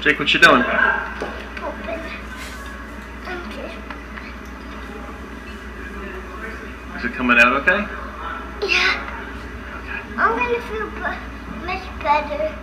Jake, what you doing? Open. Okay. Is it coming out okay? Yeah. I'm gonna feel much better.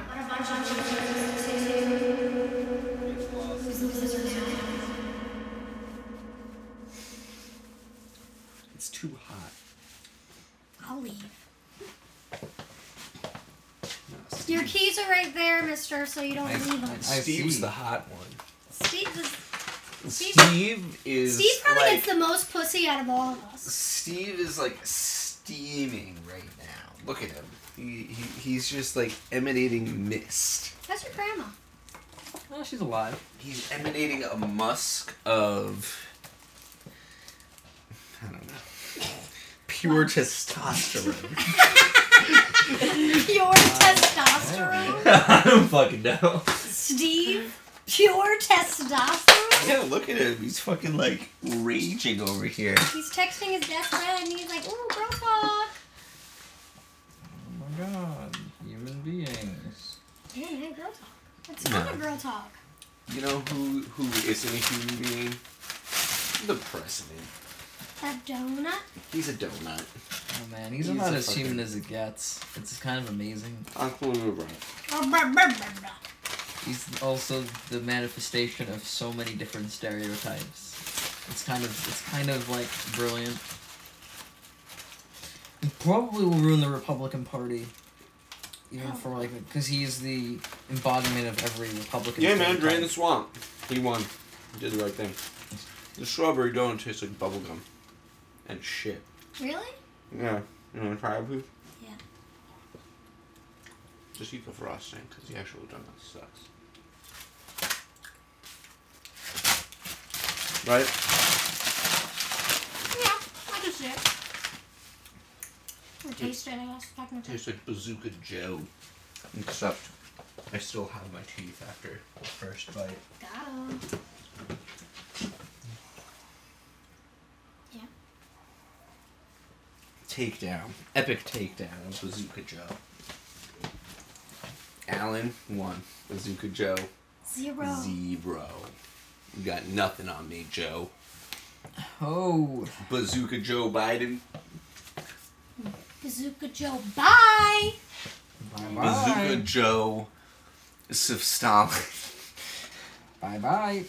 There, mister, so you don't leave them. Steve's see. the hot one. Steve, is, Steve, Steve is Steve probably like gets the most pussy out of all of us. Steve is like steaming right now. Look at him. He, he he's just like emanating mist. That's your grandma. Oh, she's alive. He's emanating a musk of I don't know. Pure testosterone. Pure testosterone. I don't fucking know. Steve, pure testosterone. Yeah, look at him. He's fucking like raging over here. He's texting his best friend. and He's like, "Ooh, girl talk." Oh my god. Human beings. Yeah, man, girl talk. It's No. not a girl talk. You know who who isn't a human being? The president. A donut. He's a donut. Oh man, he's, He's about as fucking- human as it gets. It's kind of amazing. Uncle. Oh, blah. He's also the manifestation of so many different stereotypes. It's kind of it's kind of like brilliant. He probably will ruin the Republican Party. Even for like, because he's the embodiment of every Republican. Yeah, man, drain the swamp. He won. He did the right thing. The strawberry donut tastes like bubblegum. And shit. Really? Yeah. You want to try it, Pooh? Yeah. Just eat the frosting, because the actual donut sucks. Right? Yeah, I can see it. Or taste it, I guess. Technically. Tastes like Bazooka Joe. Except I still have my teeth after the first bite. Got 'em. Yeah. Takedown. Epic takedown of Bazooka Joe. Alan won. Bazooka Joe Zero. zero. You got nothing on me, Joe. Oh, Bazooka Joe Biden. Bazooka Joe. Bye. bye Bazooka bye. Joe Stalin. Bye bye.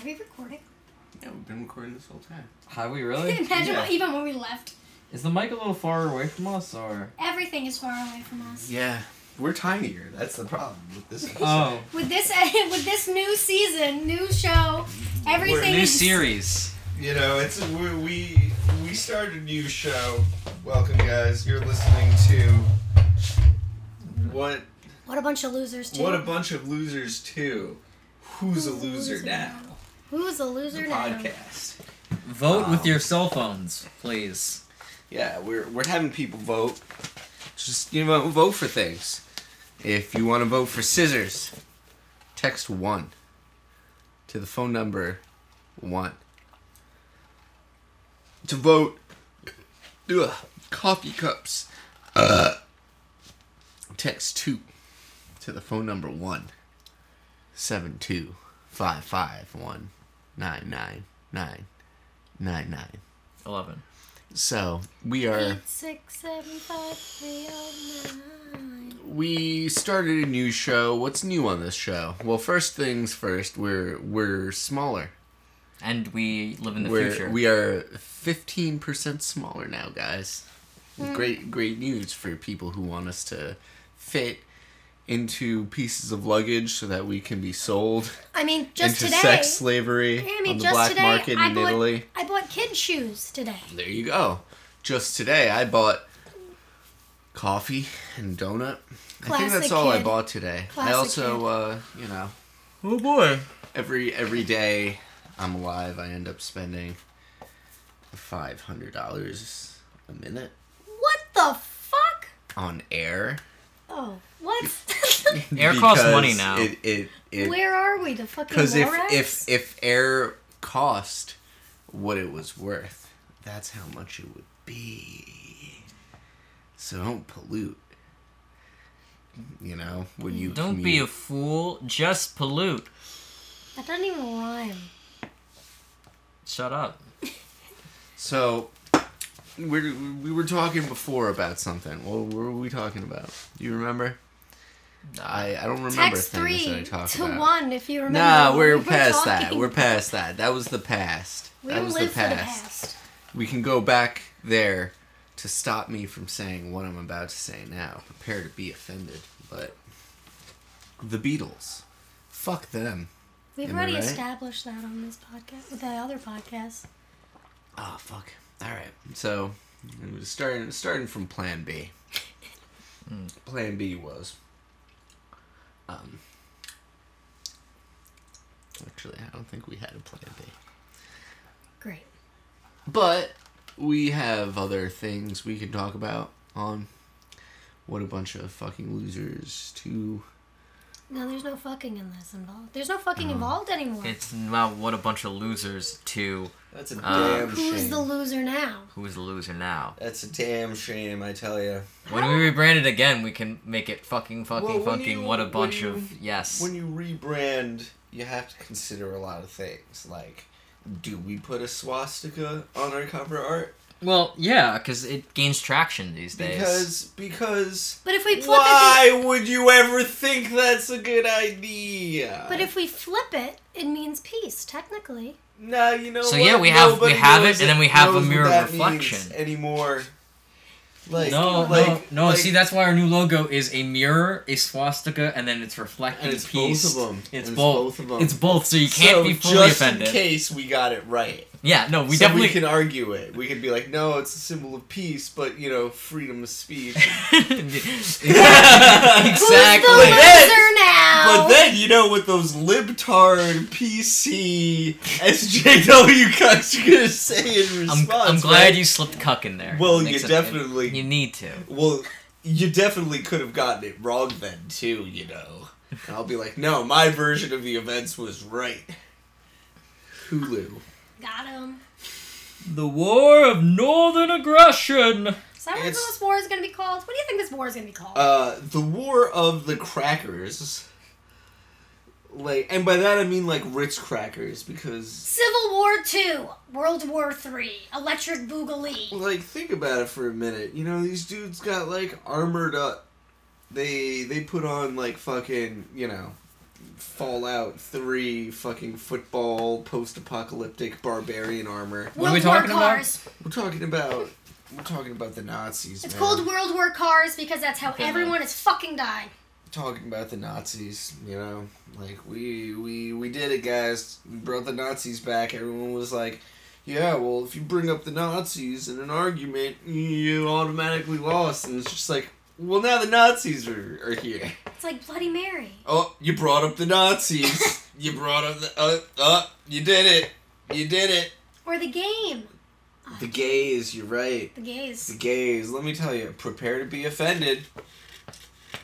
Are we recording? Yeah, we've been recording this whole time. Have we really? Imagine Yeah. what, even when we left. Is the mic a little far away from us, or? Everything is far away from us. Yeah, we're tinier. That's the problem with this. episode. Oh, With this with this new season, new show, everything new is series. You know, it's we we we started a new show. Welcome, guys. You're listening to what What a bunch of losers too. what a bunch of losers too. Who's a Who's a loser loser now? Who's a loser The now? podcast. Vote with Um, your cell phones, please. Yeah, we're we're having people vote. Just you know, vote for things. If you want to vote for scissors, text one to the phone number one. To vote, ugh, coffee cups. Uh, text two to the phone number one. Seven two five five one nine nine nine nine nine. Eleven. So we are. Eight six seven five three oh nine. We started a new show. What's new on this show? Well, first things first, we're we're smaller. And we live in the we're, future. We are fifteen percent smaller now, guys. Hmm. Great great news for people who want us to fit into pieces of luggage so that we can be sold I mean, just into today. sex slavery I mean, on the just black today, market I in bought, Italy. I bought kid shoes today. There you go. Just today, I bought coffee and donut. I think that's Classic all I bought today. I also, uh, you know, oh boy. every every day I'm alive, I end up spending five hundred dollars a minute What the fuck? on air. Oh, what? Air costs money now. It it it Where are we? The fucking because if if if air cost what it was worth, that's how much it would be. So don't pollute. You know, when you Don't be a fool. Just pollute. That doesn't even rhyme. Shut up. So, we we were talking before about something. What were we talking about? Do you remember? I I don't remember Text things that I three talked to about. one if you remember. Nah, we're we were past that. talking We're past that. That was the past. We that was live the for the past. We can go back there to stop me from saying what I'm about to say now. Prepare to be offended. But the Beatles, fuck them. We've Am I already right? established that on this podcast with the other podcast. Oh fuck. All right. So it was starting starting from Plan B. Plan B was. Um. Actually, I don't think we had a Plan B. Great. But we have other things we can talk about on what a bunch of fucking losers to No, there's no fucking in this involved. There's no fucking Oh. involved anymore. It's about what a bunch of losers to That's a Uh, damn Who's the loser now? who's the loser now. That's a damn shame, I tell you. When we rebrand it again, we can make it fucking, fucking, Well, fucking. you- what a bunch you- of yes. When you rebrand, you have to consider a lot of things. Like, do we put a swastika on our cover art? Well, yeah, because it gains traction these days. Because because But if we flip it, why would you ever think that's a good idea? but if we flip it, it means peace. Technically, Nah, you know. So, what? yeah, we have- we have it, and then we have a mirror that reflection. means anymore. Like no, like, no, no. like- see, that's why our new logo is a mirror, a swastika, and then it's reflecting and it's peace. both of them. It's And both. of them. It's both, so you can't so be fully just offended. in case we got it right. Yeah, no, we so definitely we can argue it. We could be like, no, it's a symbol of peace, but you know, freedom of speech. exactly. who's the loser now? But then you know what those libtard PC SJW cucks are gonna say in I'm, response. I'm glad right? you slipped cuck in there. Well, you makes it- definitely- you need to. Well, you definitely could have gotten it wrong then too. You know, and I'll be like, no, my version of the events was right. Hulu. Got him. The War of Northern Aggression. Is that what It's- this war is going to be called? What do you think this war is going to be called? Uh, the War of the Crackers. Like, and by that I mean like Ritz crackers because, Civil War Two, World War Three, Electric Boogaloo. like, think about it for a minute. You know, these dudes got like armored up. They they put on like fucking you know, Fallout Three fucking football post apocalyptic barbarian armor. What are we World War talking about? Cars. We're talking about we're talking about the Nazis. It's man. called World War Cars because that's how everyone is fucking dying. talking about the Nazis, you know, like we we we did it, guys. We brought the Nazis back. Everyone was like, "Yeah, well, if you bring up the Nazis in an argument, you automatically lost." And it's just like, well, now the Nazis are, are here. It's like Bloody Mary. Oh, you brought up the Nazis. you brought up the uh uh. You did it. You did it. Or the game. The gays. You're right. The gays. The gays. Let me tell you, prepare to be offended.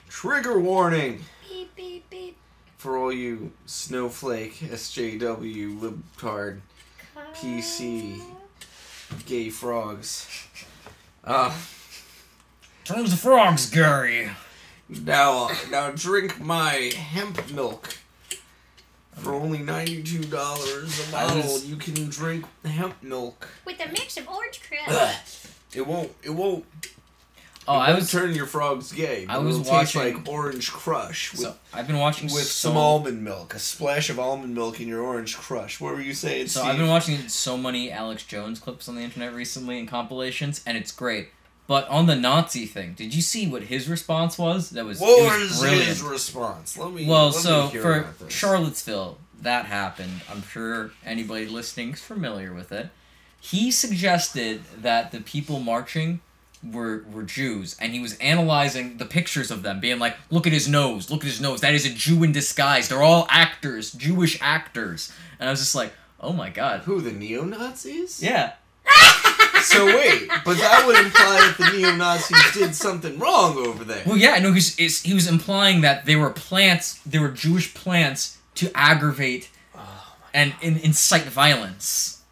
Trigger warning. Beep, beep, beep. for all you snowflake, SJW, libtard, PC, gay frogs. Uh, Turns the frogs, Gary. now, uh, now drink my hemp milk. For only ninety-two dollars a bottle, was- you can drink hemp milk. With a mix of orange Ugh. crush. It won't. It won't. Oh, it I won't was. turning your frogs gay. I was it'll taste watching- like orange crush with, So, I've been watching with so, some almond milk. A splash of almond milk in your orange crush. What were you saying, So Steve? I've been watching so many Alex Jones clips on the internet recently and compilations, and it's great. But on the Nazi thing, did you see what his response was? That was, What was was brilliant. his response? Let me. Well, let me so hear for about this. Charlottesville, that happened. I'm sure anybody listening is familiar with it. He suggested that the people marching were were Jews, and he was analyzing the pictures of them, being like, "Look at his nose. Look at his nose. That is a Jew in disguise. They're all actors, Jewish actors." And I was just like, "Oh my god." Who the neo Nazis? Yeah. So wait, but that would imply that the neo Nazis did something wrong over there. Well, yeah, no, he's, is he was implying that they were plants, they were Jewish plants to aggravate and in, incite violence.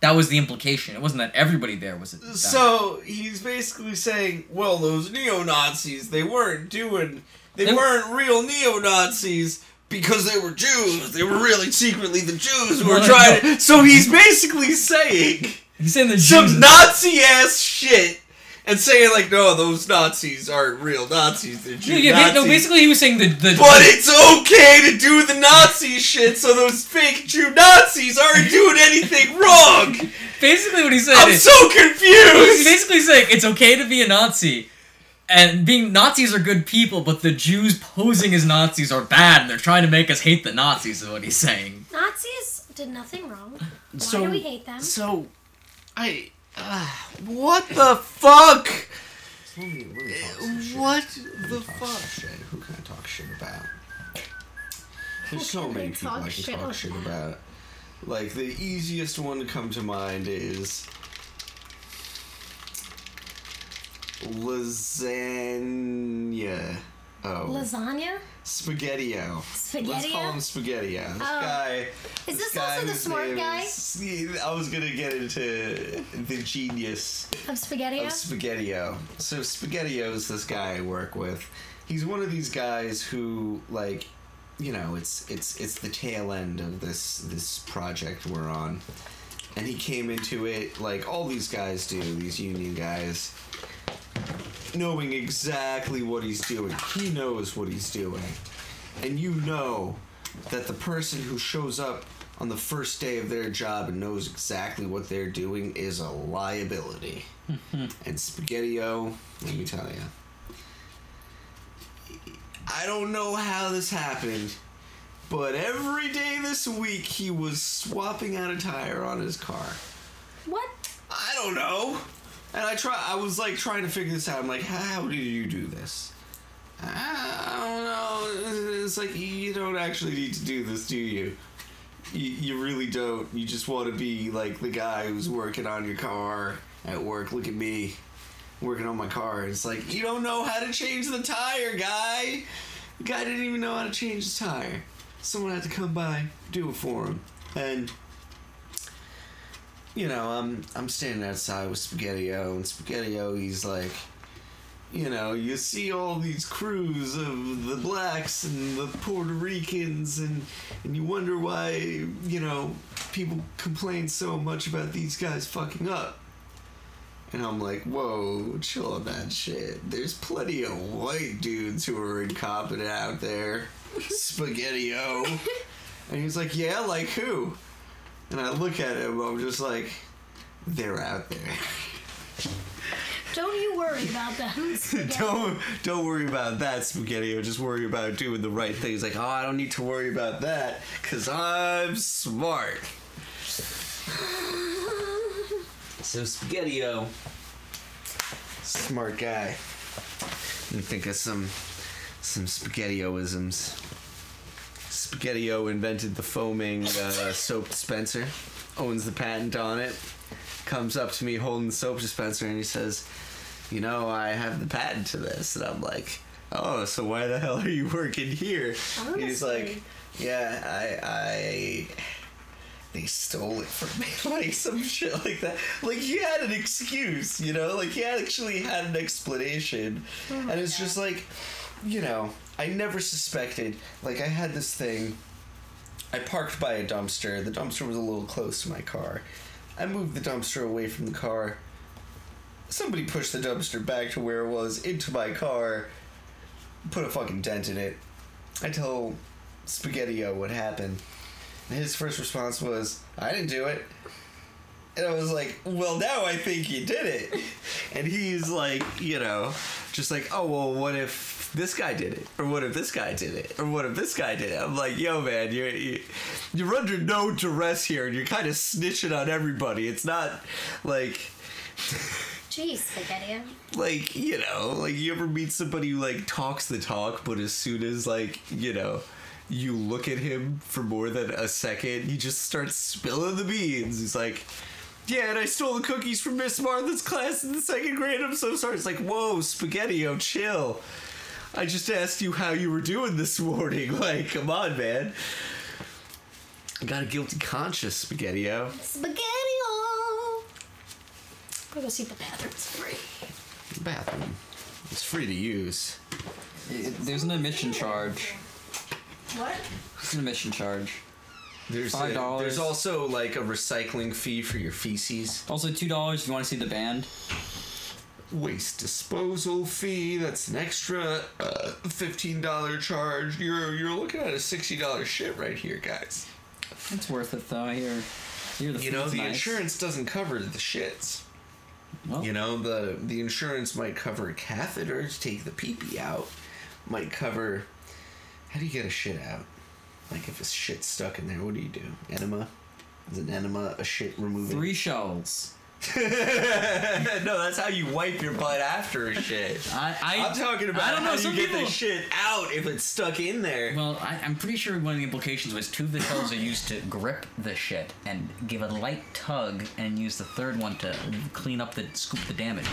That was the implication. It wasn't that everybody there was. So he's basically saying, well, those neo Nazis, they weren't doing They They- weren't real neo Nazis because they were Jews. They were really secretly the Jews who were trying. To, so he's basically saying He's saying the some Jews. Nazi ass shit. And saying like, no, those Nazis aren't real Nazis. They're Jew Yeah, yeah, Nazis. no, basically he was saying the the. But it's okay to do the Nazi shit, so those fake Jew Nazis aren't doing anything wrong. basically what he said I'm is so confused. he's basically saying it's okay to be a Nazi, and being Nazis are good people, but the Jews posing as Nazis are bad, and they're trying to make us hate the Nazis. Is what he's saying. Nazis did nothing wrong. Why So- do we hate them? So, I. Uh, what the fuck? Let me, let me talk some shit. What the fuck? shit. Who can I talk shit about? There's so many people I can shit talk shit about. Like the easiest one to come to mind is lasagna. Oh, Lasagna? Spaghettio. Let's call him Spaghetti? spaghettio. This Oh. guy. Is this guy also the smart guy is- I was gonna get into the genius of spaghetti? of Spaghettio. So Spaghettio is this guy I work with. He's one of these guys who like you know, it's it's it's the tail end of this this project we're on. And he came into it like all these guys do, these union guys, knowing exactly what he's doing. He knows what he's doing. And you know that the person who shows up on the first day of their job and knows exactly what they're doing is a liability. and Spaghettio, let me tell you. I don't know how this happened, but every day this week he was swapping out a tire on his car. What? I don't know. And I try. I was like trying to figure this out. I'm like, how do you do this? I don't know. It's like you don't actually need to do this, do you? You, you really don't. You just want to be like the guy who's working on your car at work. Look at me, working on my car. It's like you don't know how to change the tire, guy. The guy didn't even know how to change his tire. Someone had to come by, do it for him, and you know, I'm I'm standing outside with Spaghettio, and Spaghettio, he's like, you know, you see all these crews of the blacks and the Puerto Ricans, and and you wonder why, you know, people complain so much about these guys fucking up. And I'm like, whoa, chill on that shit. There's plenty of white dudes who are incompetent out there. Spaghettio. and he's like, yeah, like who? And I look at him, I'm just like, they're out there. Don't you worry about them. don't don't worry about that, Spaghetti. Just worry about doing the right thing. He's like, oh, I don't need to worry about that because I'm smart. So Spaghettio, smart guy. Let me think of some some Spaghettioisms. Spaghettio invented the foaming uh, soap dispenser, owns the patent on it. Comes up to me holding the soap dispenser and he says, "You know, I have the patent to this." And I'm like, "Oh, so why the hell are you working here?" And he's like, "Yeah, I, I, they stole it from me, like some shit like that. Like he had an excuse, you know, like he actually had an explanation, oh and it's just like, you know, I never suspected. Like I had this thing. I parked by a dumpster. The dumpster was a little close to my car. I moved the dumpster away from the car. Somebody pushed the dumpster back to where it was into my car. Put a fucking dent in it. I tell Spaghettio what happened. And his first response was, I didn't do it. And I was like, well, now I think you did it. And he's like, you know, just like, oh, well, what if this guy did it? Or what if this guy did it? Or what if this guy did it? I'm like, yo, man, you're, you, you're under no duress here and you're kind of snitching on everybody. It's not like Jeez, spaghetti. like you know like you ever meet somebody who like talks the talk but as soon as like you know you look at him for more than a second he just starts spilling the beans. He's like yeah and i stole the cookies from miss martha's class in the second grade. I'm so sorry. It's like whoa Spaghetti spaghettio chill. I just asked you how you were doing this morning. Like come on man. I got a guilty conscience spaghettio Spaghetti. We'll go see if the bathroom's free. bathroom. It's free to use. It- there's an admission charge. What? It's an admission charge. There's Five a- dollars. There's also like a recycling fee for your feces. Also two dollars if you want to see the band. Waste disposal fee. That's an extra uh, fifteen dollar charge. You're you're looking at a sixty dollar shit right here, guys. It's worth it though. Here, here the You know the nice. insurance doesn't cover the shits. Well, You know the the insurance might cover catheters, take the pee pee out. Might cover. How do you get a shit out? Like if a shit's stuck in there, what do you do? Enema? Is an enema a shit removing? three shells. no, that's how you wipe your butt after a shit. I, I'm talking about I don't know. how some you get people. the shit out if it's stuck in there. Well, I, I'm pretty sure one of the implications was two of the shells are used to grip the shit and give a light tug, and use the third one to clean up the scoop the damage.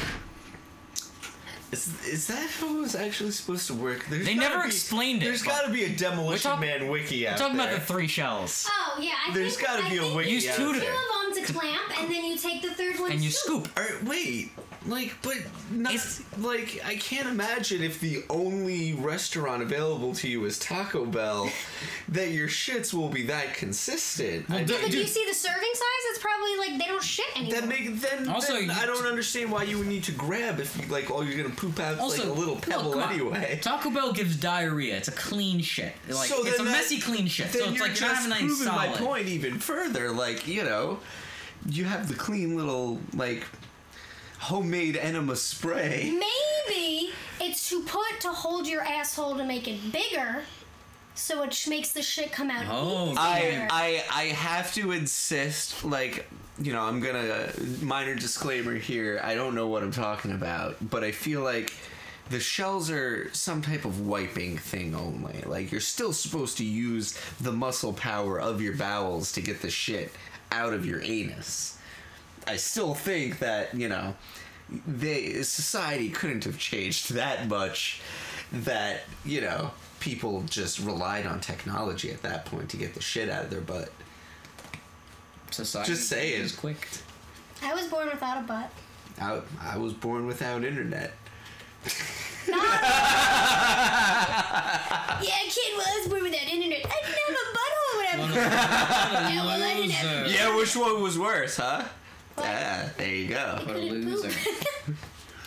Is, is that how it was actually supposed to work? There's They never be- explained it, There's got to be a Demolition talk- Man wiki out We're talking there. about the three shells. Oh yeah, I There's think, got to I be a think wiki Use two to- there. Two of them to clamp, and then you take the third one. And you to scoop. All right, wait, like, but not It's- like I can't imagine if the only restaurant available to you is Taco Bell, that your shits will be that consistent. I, d- Yeah, but do dude, you see the serving size? It's probably like they don't shit anymore. that make then, Also, then you- I don't understand why you would need to grab if you like all you're gonna poop out Also, like a little look, pebble come on. anyway. Taco Bell gives diarrhea. It's a clean shit. Like So it's then a that- messy clean shit. Then So it's you're like you're not just having anything proving my point even further. Like you know, you have the clean little like homemade enema spray. Maybe it's to put to hold your asshole to make it bigger, so it makes the shit come out Oh. I I I have to insist, like you know, I'm gonna minor disclaimer here. I don't know what I'm talking about, but I feel like the shells are some type of wiping thing only. Like you're still supposed to use the muscle power of your bowels to get the shit out of your anus. I still think that you know, they society couldn't have changed that much. That you know, people just relied on technology at that point to get the shit out of their butt. Society Just saying. is quick. I was born without a butt. I, I was born without internet. Yeah, kid was born without internet. I didn't have a butthole when I was Yeah, well, I didn't have- Yeah, which one was worse, huh? Yeah, there you go. What a loser.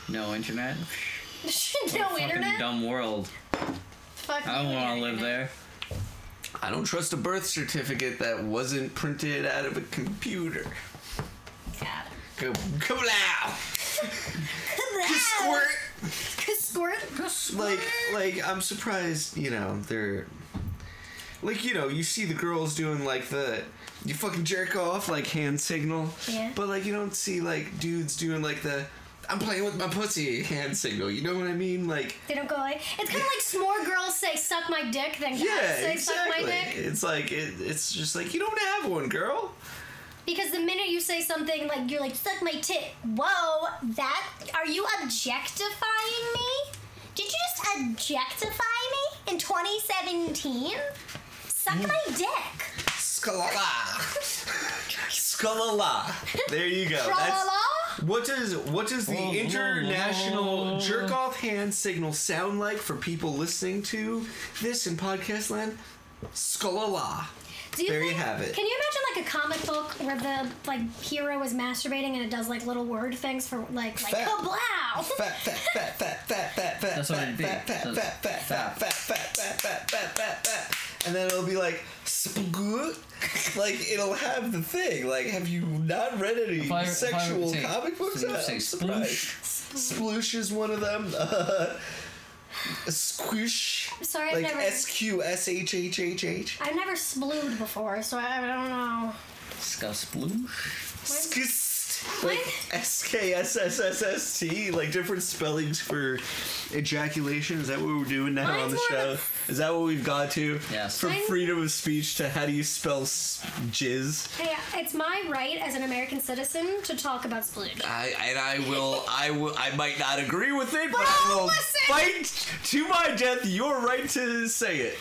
No internet. no Fucking internet. dumb world. Fuck I don't want to live there. I don't trust a birth certificate that wasn't printed out of a computer. God. Go, kablow! Squirt! Squirt. like like I'm surprised, you know, they're like you know, you see the girls doing like the you fucking jerk off like hand signal. Yeah. But like you don't see like dudes doing like the I'm playing with my pussy hand signal. You know what I mean? Like They don't go like. It's kind of like more girls say "suck my dick" than guys yeah, say "suck my exactly. dick." It's like it, it's just like you don't have one, girl. Because the minute you say something like you're like "suck my tit," whoa, that are you objectifying me? Did you just objectify me in 2017? Suck Mm. my dick. Skalala. Skalala. There you go. That's What does what does the international jerk off hand signal sound like for people listening to this in podcast land? Skalala. Do There you have it. Can you imagine like a comic book where the like hero is masturbating and it does like little word things for like like Fat. kablow? Fat fat fat fat fat fat fat That's what fat it'd be. fat fat So- fat fat fat fat fat fat fat fat fat fat and then it'll be like spgoot. like it'll have the thing. Like have you not read any I- sexual say- comic books? so I'm say surprised. Sploosh is one of them. Uh, squish. Sorry, I've like never- S Q S H H H H. I've never splooed before, so I, I don't know. Scuss sploosh. Skist. Like S K S S S S T. Like different spellings for ejaculation. Is that what we're doing now on the more show? of Is that what we've got to? Yes. From Mine- freedom of speech to how do you spell s- jizz? Hey, it's my right as an American citizen to talk about splooge. I and I will I will I might not agree with it, but, But I I'll will listen. fight to my death your right to say it.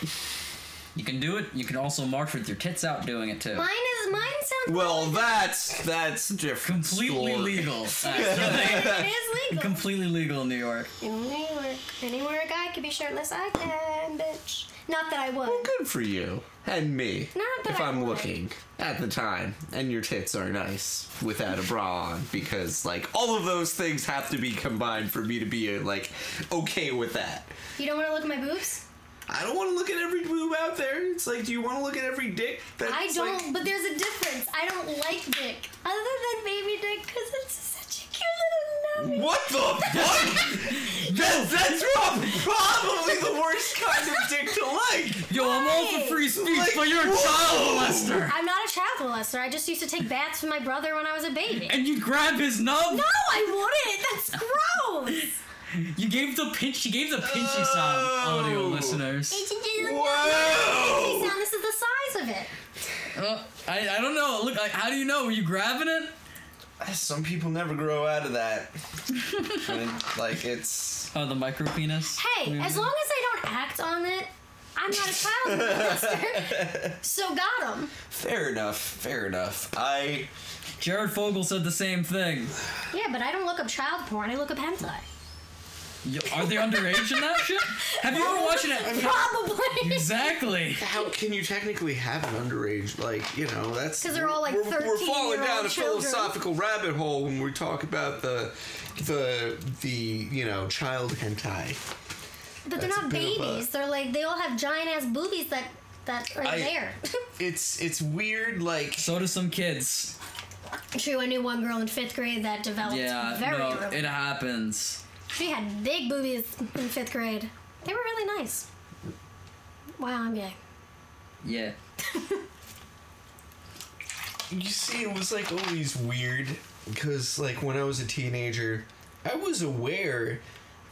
You can do it. You can also march with your tits out doing it too. Mine is mine sounds Well, that's that's different. Completely story. legal. actually. it is legal. Completely legal in New York. In New York, anywhere a guy can be shirtless, I can, bitch. Not that I would. Well, Good for you and me. Not that if I I'm would. looking at the time and your tits are nice without a bra on, because like all of those things have to be combined for me to be like okay with that. You don't want to look at my boobs? I don't want to look at every boob out there. It's like, do you want to look at every dick? That's I don't, like- but there's a difference. I don't like dick. Other than baby dick, because it's such a cute little nubby. What the fuck? that, that's probably the worst kind of dick to like. Yo, I'm all for free speech, Like, but you're a whoa. child molester. I'm not a child molester. I just used to take baths with my brother when I was a baby. And you grab his nub. No, I wouldn't. That's gross. You gave the pinch. She gave the pinchy sound, audio Oh. listeners. It's a Whoa! nubby sound. This is the size of it. Uh, I, I don't know. Look, like, how do you know? Were you grabbing it? Some people never grow out of that. I like it's. Oh, the micro penis. Hey, as long as I don't act on it, I'm not a child molester. so got him. Fair enough. Fair enough. I. Jared Fogle said the same thing. Yeah, but I don't look up child porn. I look up hentai. Yo, are they underage in that shit? Have you ever oh, watched it? Probably. Exactly. How can you technically have an underage? Like you know, that's. Because they're all, like, we're, we're falling 13-year-old down a children. philosophical rabbit hole when we talk about the the the you know child hentai. But they're not bit of a- babies. They're like they all have giant ass boobies that that are I- there. It's it's weird. Like So do some kids. True, I knew one girl in fifth grade that developed Yeah, very no, early. it happens. She had big boobies in fifth grade. They were really nice. Wow, I'm gay. Yeah. you see, it was like always weird because like when I was a teenager, I was aware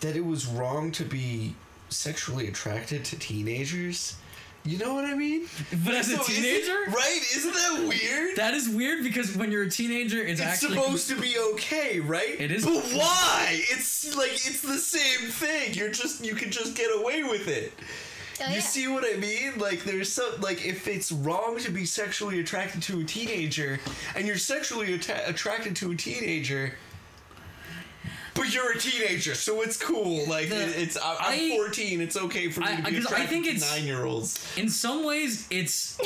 that it was wrong to be sexually attracted to teenagers. You know what I mean? But as a So isn't- teenager, right? Isn't that weird? that is weird because when you're a teenager, it's, it's actually supposed to be okay, right? It is- But why? It's like it's the same thing. You're just you can just get away with it. Oh, You yeah. see what I mean? Like there's some like if it's wrong to be sexually attracted to a teenager and you're sexually atta- attracted to a teenager but you're a teenager, so it's cool. Like The- it- it's I, I'm I- 14. It's okay for me I- to be 'cause I attracted think to it's- nine year olds. in some ways it's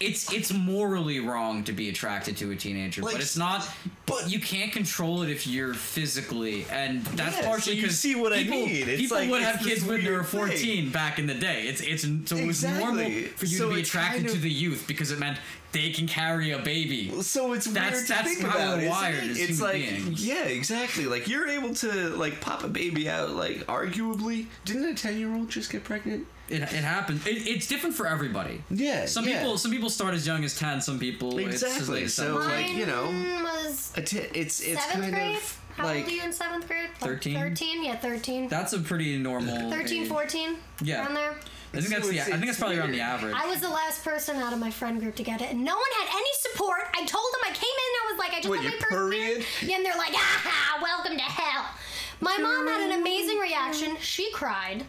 it's it's morally wrong to be attracted to a teenager, Like, but it's not. but- you can't control it if you're physically, and that's Yeah, so partially you because see what I people, mean. It's people like, would have kids when they were weird thing. 14 back in the day. It's it's so it was normal for you So to be attracted to the youth because it meant they can carry a baby. So it's That's- weird to that's think how about. we're isn't wired it? it's human like beings. yeah, exactly. Like you're able to like pop a baby out. Like arguably, didn't a ten year old just get pregnant? It, it happens. It, it's different for everybody. Yeah, Some yeah. people some people start as young as 10. Some people Exactly, late so, 17. like, you know, Mine was A t- it's it's seventh kind grade. of How like old are you in seventh grade? Like 13? 13? Yeah, 13. that's a pretty normal. 13, age. 14? Yeah. Around there? I think that's So the. it's- I think it's that's probably around the average. I was the last person out of my friend group to get it, and no one had any support. I told them I came in and I was like, I just What, got my first period. period? And they're like, aha, welcome to hell. My mom had an amazing reaction. She cried.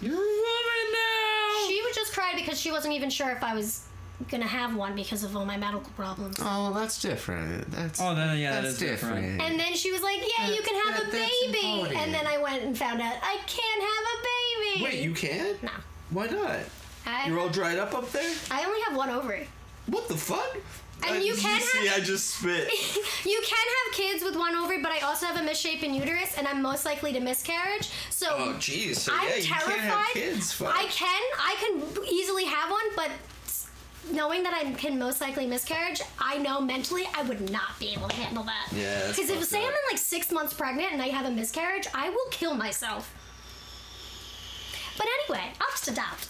You're a woman now. She would just cry because she wasn't even sure if I was gonna have one because of all my medical problems. oh, that's different. That's Oh, then yeah, that that's is different. And then she was like, "Yeah, you can have that- a baby." And then I went and found out I can't have a baby. Wait, you can? No. Why not? I, You're all dried up up there. I only have one ovary. What the fuck? And I- you can see. have- I just spit. You can have kids with one ovary, but I also have a misshapen uterus, and I'm most likely to miscarriage. So Oh, jeez. So I'm yeah, you terrified. can't have kids. I can, I can easily have one, but knowing that I can most likely miscarriage, I know mentally I would not be able to handle that. Yeah, Because if say I'm in like six months pregnant and I have a miscarriage, I will kill myself. But anyway, I'll just adopt.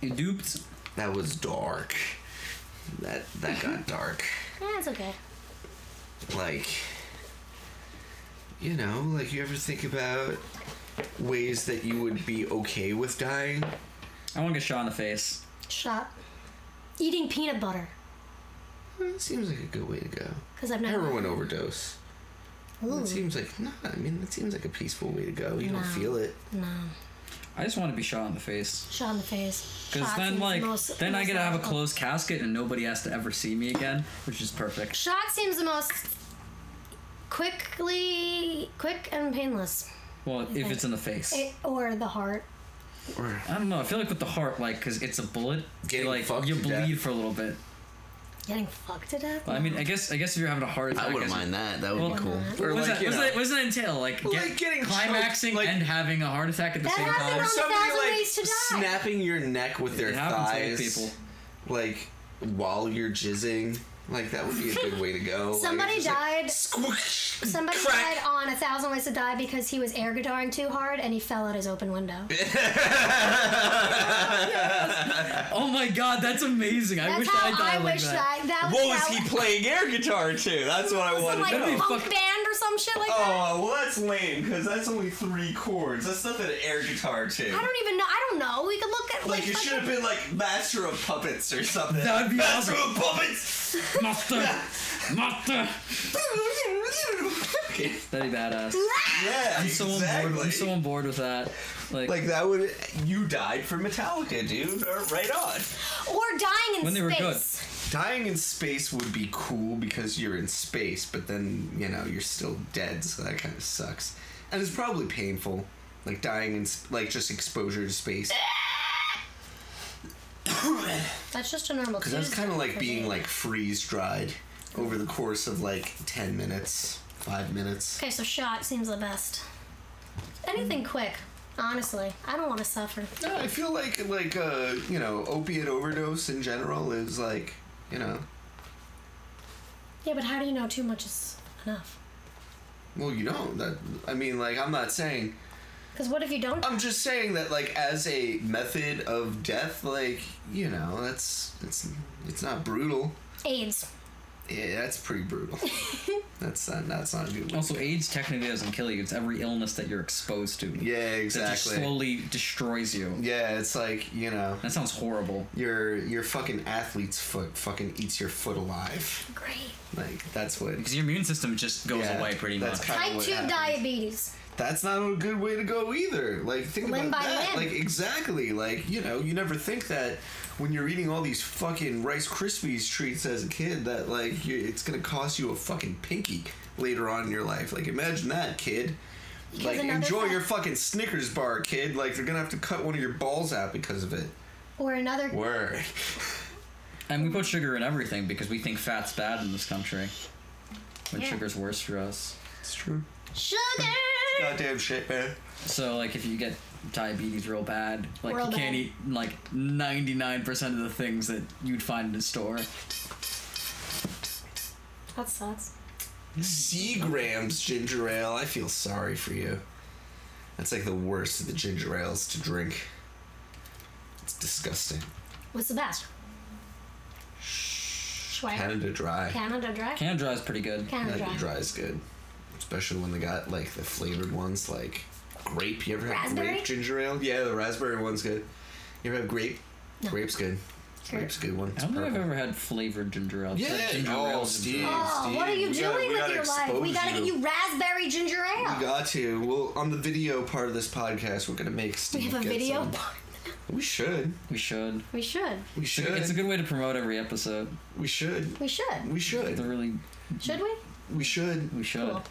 You duped. That was dark. That that got mm-hmm. dark. Yeah, it's okay. Like, you know, like you ever think about ways that you would be okay with dying? I want to get shot in the face. Shot. Eating peanut butter. It seems like a good way to go. Because I've never. Heroin overdose. Ooh, It seems like no. I mean, it seems like a peaceful way to go. You don't feel it. no. I just want to be shot in the face. Shot in the face. Because then, seems like, most- then I get to have a closed casket and nobody has to ever see me again, which is perfect. Shot seems the most quickly, quick and painless. Well, if Okay. it's in the face. It, or the heart. Or I don't know. I feel like with the heart, like, because it's a bullet, Getting like you bleed death. for a little bit. Getting fucked to death? I mean, I guess I guess if you're having a heart attack, I wouldn't guess- mind that. That would Well, be cool. Or What does, like, that, you does know, that, what does that entail? Like, get- like getting climaxing choked, like- and having a heart attack at the That same time. on- somebody Thousand like Ways to Die. snapping your neck with their It happens to thighs, people. like while you're jizzing. Like that would be a good way to go. Somebody it's just like, died- squish, Somebody crack. died on A Thousand Ways to Die because he was air guitaring too hard and he fell out his open window. Oh my god, that's amazing! I wish how I died I like wish that. that. that What was that he playing air guitar to? That's what I Some, want like to know. punk band or some shit like oh, that. Oh, well, that's lame because that's only three chords. That's nothing to air guitar too. I don't even know. I don't know. We could look at Like like, it should have been like Master of Puppets or something. That'd be Master awesome. of Puppets. Master, master. Okay. That'd be badass. Yeah, I'm so on exactly. board. I'm so on board with that. Like, Like that would you died for Metallica, dude. Right on. or dying in When they were good. Dying in space would be cool because you're in space, but then you know you're still dead, so that kind of sucks. And it's probably painful, like dying in sp- like just exposure to space. That's just a normal. Because that's kind of like being like freeze dried over the course of like ten minutes, five minutes. Okay, so shot seems the best. Anything quick, honestly. I don't want to suffer. Yeah, I feel like like uh you know opiate overdose in general is like you know Yeah, but how do you know too much is enough? well you don't that I mean like I'm not saying Because what if you don't? I'm just saying that like as a method of death like you know that's it's it's not brutal AIDS. Yeah that's pretty brutal that's not that's not a good one also, AIDS technically doesn't kill you. It's every illness that you're exposed to. yeah That just exactly slowly destroys you. yeah it's like you know That sounds horrible. your your fucking athlete's foot fucking eats your foot alive Great. like that's what Because your immune system just goes Yeah, away pretty that's much. kind- Type 2 happens. diabetes. that's not a good way to go either. Like think Limb about by that. limb. Like exactly. Like you know, you never think that when you're eating all these fucking Rice Krispies treats as a kid that like you, it's gonna cost you a fucking pinky later on in your life. Like imagine that, kid. like enjoy fact- your fucking Snickers bar, kid. Like they're gonna have to cut one of your balls out because of it. Or another. Word. And we put sugar in everything because we think fat's bad in this country. When Yeah. sugar's worse for us. It's true. Sugar! Goddamn shit, man. So like if you get diabetes real bad, like Real you can't bad. eat like 99% of the things that you'd find in a store. That sucks. Seagram's ginger ale. I feel sorry for you. That's like the worst of the ginger ales to drink. It's disgusting. What's the best? Schweigert. Canada Dry. Canada Dry? Canada Dry is pretty good. Canada Canada Dry. Dry is good, especially when they got like the flavored ones, like grape. You ever had Raspberry? grape ginger ale? Yeah, the raspberry one's good. You ever have grape? No. Grape's good. Grape's a good one. I don't think I've purple. ever had flavored ginger ale. It's Yeah, like ginger oh, ale, Steve. ginger ale. Oh, what are you We doing gotta- with your life? We gotta get you. you raspberry ginger ale. We got to. Well, on the video part of this podcast, we're gonna make We Steve. have a get video. some. We should. We should. We should. We should. It's a good way to promote every episode. We should. We should. We To should. really, Should we? We should. we should. Cool.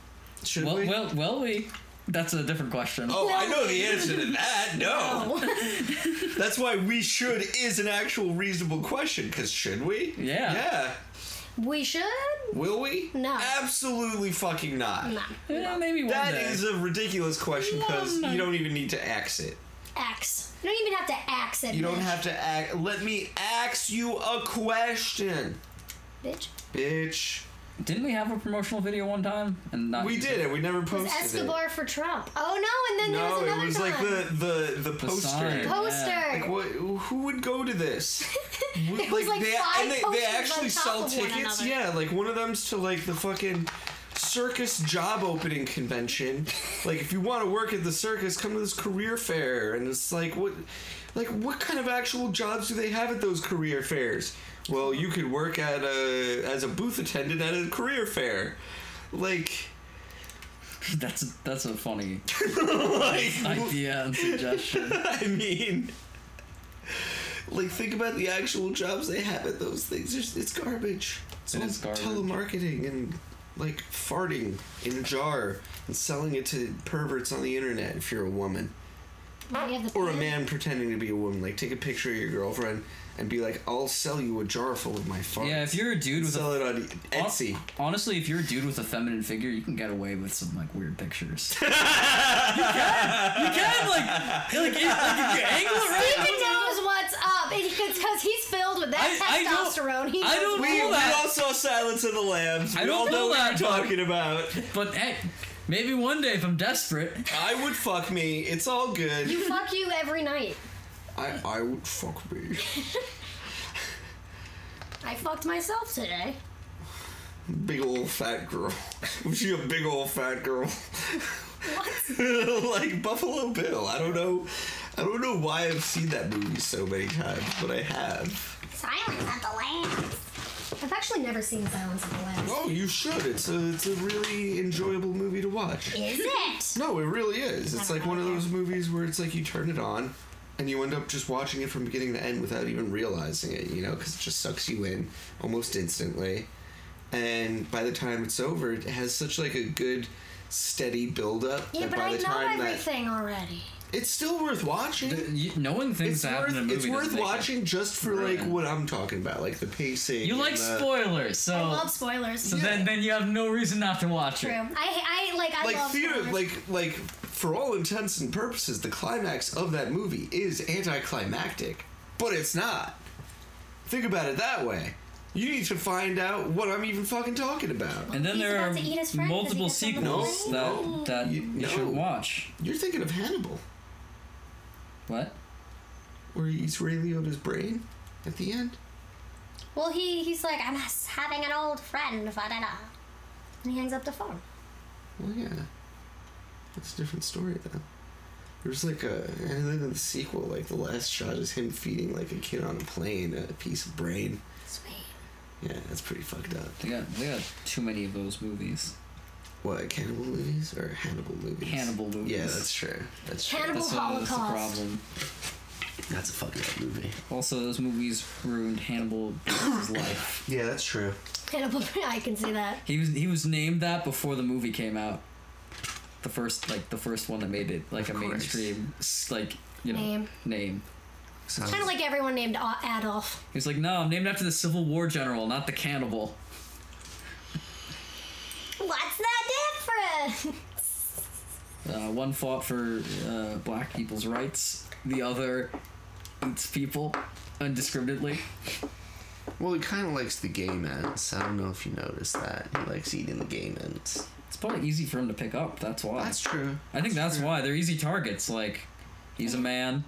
Should Well, we? well, well, we. That's a different question. Oh, I know the answer to that. No. That's why we should is an actual reasonable question. Because should we? Yeah. Yeah. we should? Will we? No. Absolutely fucking not. No. Yeah, maybe one That day. is a ridiculous question because One you don't even need to ax it. X. You don't even have to ax it. You don't bitch. have to act. Let me ask you a question, Bitch. bitch. Didn't we have a promotional video one time? And not We did it? it. We never posted It was posted Escobar for Trump. Oh no, and then there it. was No, another it was like the the the poster. sign. poster. Like what? Who would go to this? It was like they, five and they, posters they on actually top sell of one tickets. Yeah, like one of them's to like the fucking circus job opening convention. like if you want to work at the circus, come to this career fair. And it's like what, like what kind of actual jobs do they have at those career fairs? Well, you could work at a as a booth attendant at a career fair. Like That's a, that's a funny like, idea and suggestion. I mean, like think about the actual jobs they have at those things. It's, it's garbage. It's It all is garbage. telemarketing and like farting in a jar and selling it to perverts on the internet if you're a woman You have the or a man pretending to be a woman. Like take a picture of your girlfriend and be like, "I'll sell you a jar full of my farts." Yeah, if you're a dude with sell a it on Etsy. honestly, if you're a dude with a feminine figure, you can get away with some like weird pictures. you can, you can like like, it, like if you angle it right. Steven knows what's up because he's filled with that I- I don't- testosterone. he I don't what's We, know we that. all saw Silence of the Lambs. We I don't all know, know what that, you're but- talking about. But hey, maybe one day if I'm desperate, I would fuck me. It's all good. You fuck you every night. I I would fuck me. I fucked myself today. Big old fat girl. Was she a big old fat girl? like Buffalo Bill. I don't know. I don't know why I've seen that movie so many times, but I have. Silence of the Lambs. I've actually never seen Silence of the Lambs. Oh, you should. It's a it's a really enjoyable movie to watch. Is it? No, it really is. It's like one of those movies where it's like you turn it on and you end up just watching it from beginning to end without even realizing it, you know, because it just sucks you in almost instantly. And by the time it's over, it has such like a good steady build up Yeah, that but by I the know time that everything already. It's still worth watching. you, knowing things It's that happen worth in a movie it's worth doesn't it- watching just for like what I'm talking about, like the pacing. You like the- spoilers, so I love spoilers. so then then you have no reason not to watch True. it. I I like I like love theater spoilers. like like for all intents and purposes the climax of that movie is anticlimactic but it's not think about it that way you need to find out what i'm even fucking talking about And then He's there are to eat his friend 'cause he multiple gets on the sequels plane. that that you- you, no. should watch. you're thinking of hannibal What? where he's ray liotta's brain at the end well, he he's like I'm having an old friend, da-da-da. and he hangs up the phone. well yeah that's a different story though there's like a and then in the sequel like the last shot is him feeding like a kid on a plane a piece of brain Sweet. yeah that's pretty fucked up They got they got too many of those movies. What cannibal movies or hannibal movies Hannibal movies. yeah that's true that's true Hannibal That's, a, that's the Holocaust. problem. That's a fucking up movie. Also, those movies ruined Hannibal Buress's life. Yeah, that's true. Hannibal, I can see that. He was he was named that before the movie came out. The first like the first one that made it like Of a course. mainstream like you know Name. name. Sounds Kind of like everyone named Adolf. He was like, no, I'm named after the Civil War general, not the cannibal. What's the difference? Uh, one fought for uh, black people's rights. The other eats people indiscriminately. Well, he kind of likes the gay mens. I don't know if you noticed that. He likes eating the gay mens. It's probably easy for him to pick up. That's why. That's true. I think that's why they're easy targets. Like, he's a man.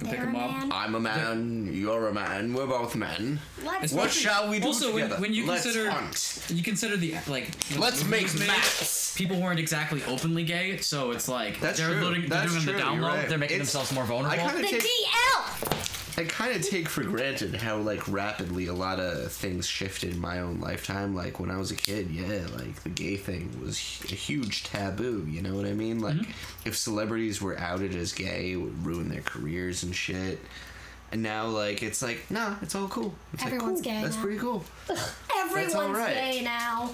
You can pick They're him up. man. I'm a man. You're a man. We're both men. Let's Especially- What shall we do also, when- together? when you Let's consider- hunt. You consider the like. when Let's the make movie was made, maps. People weren't exactly openly gay, so it's like That's they're true. Loading, they're That's doing true. the down You're low. right. They're making It's- themselves more I vulnerable. kind the of take. DL. I kind of take for granted how like rapidly a lot of things shifted in my own lifetime. Like when I was a kid, yeah, like the gay thing was a huge taboo. You know what I mean? Like Mm-hmm. if celebrities were outed as gay, it would ruin their careers and shit. And now, like, it's like, nah, it's all cool. It's Everyone's like, cool. gay That's now. pretty cool. Everyone's alright. gay now.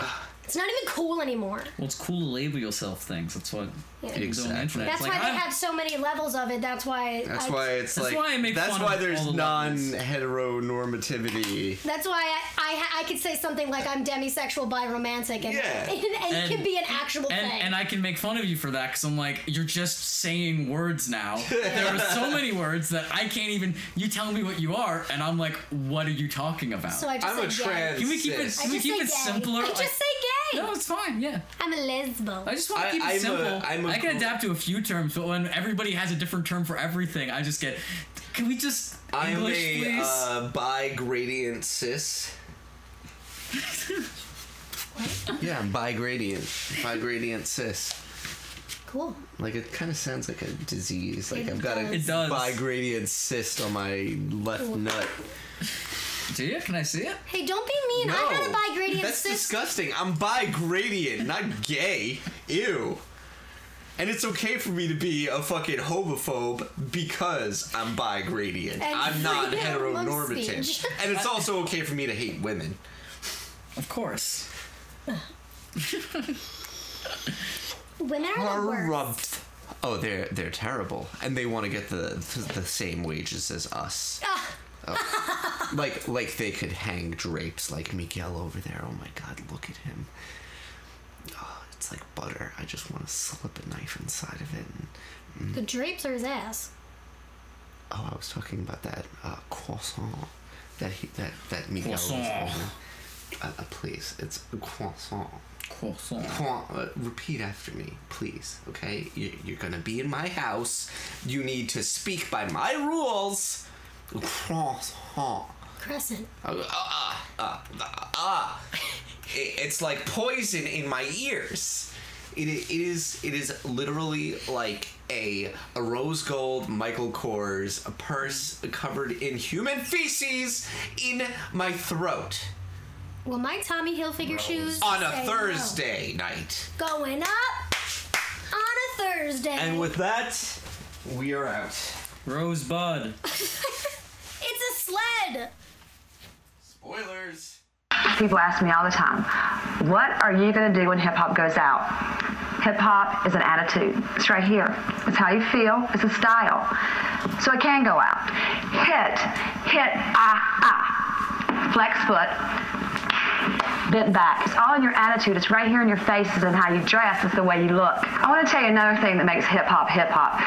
It's not even cool anymore. well, it's cool to label yourself things. That's what Yeah. people the Exactly. internet. That's like, why they I'm- had so many levels of it. That's why. That's I, why it's That's like. why I make That's fun why of there's the non-heteronormativity. That's why I, I I could say something like I'm demisexual bi romantic and, Yeah. and, and, it can be an actual and, thing. and I can make fun of you for that because I'm like, you're just saying words now. there are so many words that I can't even. You tell me what you are, and I'm like, what are you talking about? so I just I'm a say gay. trans- can we keep it? Can we keep it gay. simpler? I just Like- say gay. No, it's fine. Yeah. I'm a lesbo. I just want to keep it I'm simple. I'm a I can gr- adapt to a few terms, but when everybody has a different term for everything, I just get. Can we just I'm English, a please? uh, bi gradient cis. Yeah, I'm bi-gradient. Bi-gradient cis. cool. Like it kind of sounds like a disease. Like It I've got a does. It does. bi-gradient cyst on my left nut. Do you? Can I see it? Hey, don't be mean. I had a bi gradient That's sister. disgusting. I'm bi gradient, not gay. Ew. And it's okay for me to be a fucking homophobe because I'm bi gradient. And I'm not heteronormative. And it's also okay for me to hate women. Of course. Women are the worst. Oh, they're they're terrible, and they want to get the the same wages as us. Ah, Like like they could hang drapes like Miguel over there. Oh my God, look at him. Oh, it's like butter. I just want to slip a knife inside of it. And, the drapes are his ass. oh, I was talking about that uh, croissant that he that that Miguel was Croissant. holding. Uh, uh, please, it's a croissant. Croissant. Croissant. Uh, repeat after me, please. Okay, you, you're gonna be in my house. You need to speak by my rules. Croissant. Crescent. Uh, ah, ah, ah, ah. It- it's like poison in my ears. It, it is it is literally like a a rose gold Michael Kors a purse covered in human feces in my throat Well, my Tommy Hilfiger shoes on a say no. Thursday night. Going up on a Thursday. And with that, we are out. Rosebud. it's a sled. Spoilers. People ask me all the time, what are you going to do when hip hop goes out? Hip hop is an attitude. It's right here. It's how you feel. It's a style. So it can go out. Hit, hit, ah, ah. Flex foot, bent back. It's all in your attitude. It's right here in your faces and how you dress. It's the way you look. I want to tell you another thing that makes hip hop hip hop.